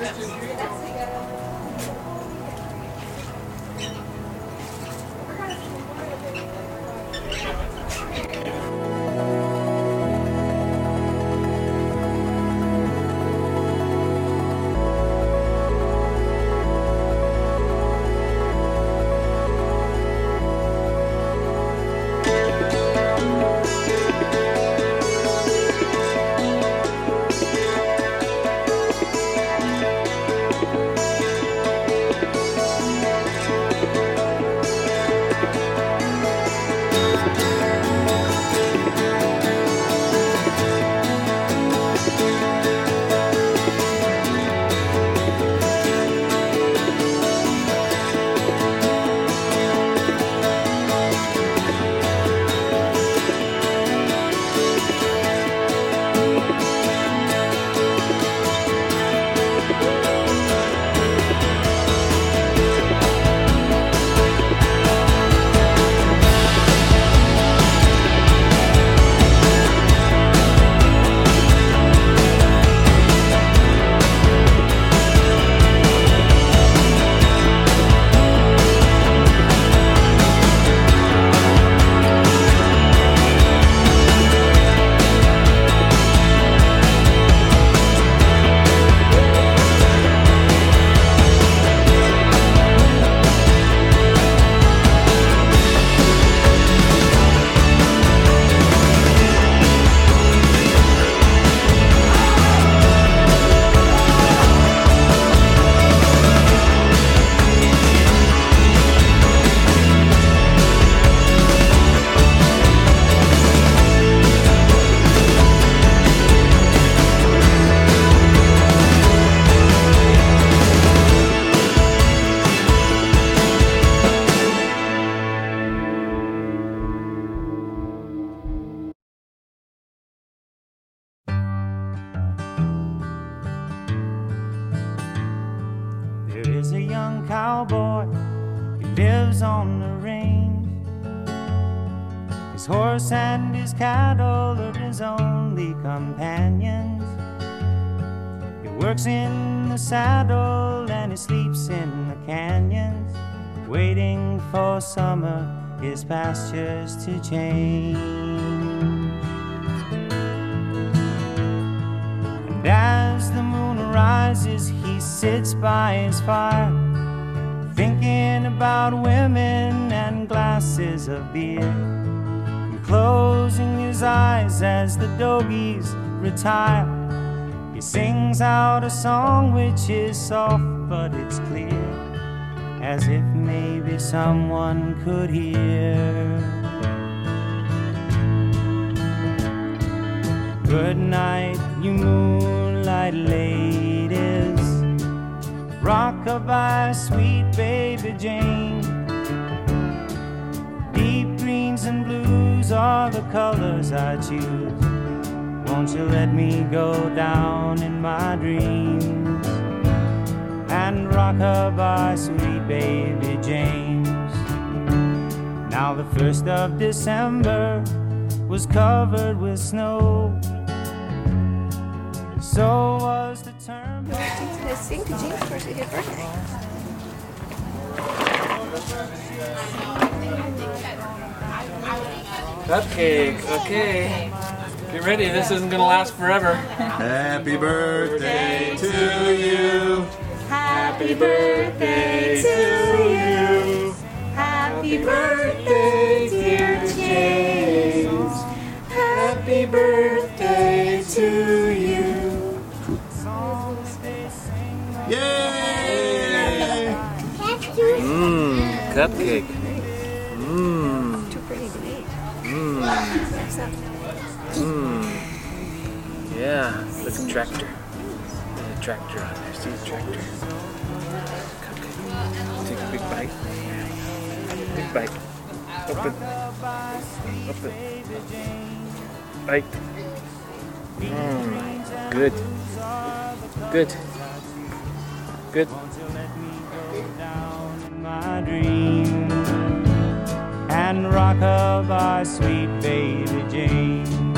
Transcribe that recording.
A young cowboy he lives on the range. His horse and his cattle are his only companions. He works in the saddle and he sleeps in the canyons, waiting for summer, his pastures to change. And as the moon rises, he sits by his fire, thinking about women and glasses of beer. And closing his eyes as the dogies retire, he sings out a song which is soft but it's clear, as if maybe someone could hear. Good night, you moonlight ladies. Rockabye, sweet baby Jane. Deep greens and blues are the colors I choose. Won't you let me go down in my dreams and rockabye, sweet baby James? Now the first of December was covered with snow. Sing to James for his birthday. Cupcake, okay. Get ready, this isn't gonna last forever. Happy birthday to you. Happy birthday to you. Happy birthday, dear James. Happy birthday to you. Yay! Mmm, cupcake. Mmm, Too pretty to eat. mmm, mmm. Yeah, look at tractor. There's a tractor on there. See the tractor? Cupcake. Take a big bite. Big bite. Open. Open. Bite. Mmm. Good. Good. Good. and rock of our sweet baby Jane.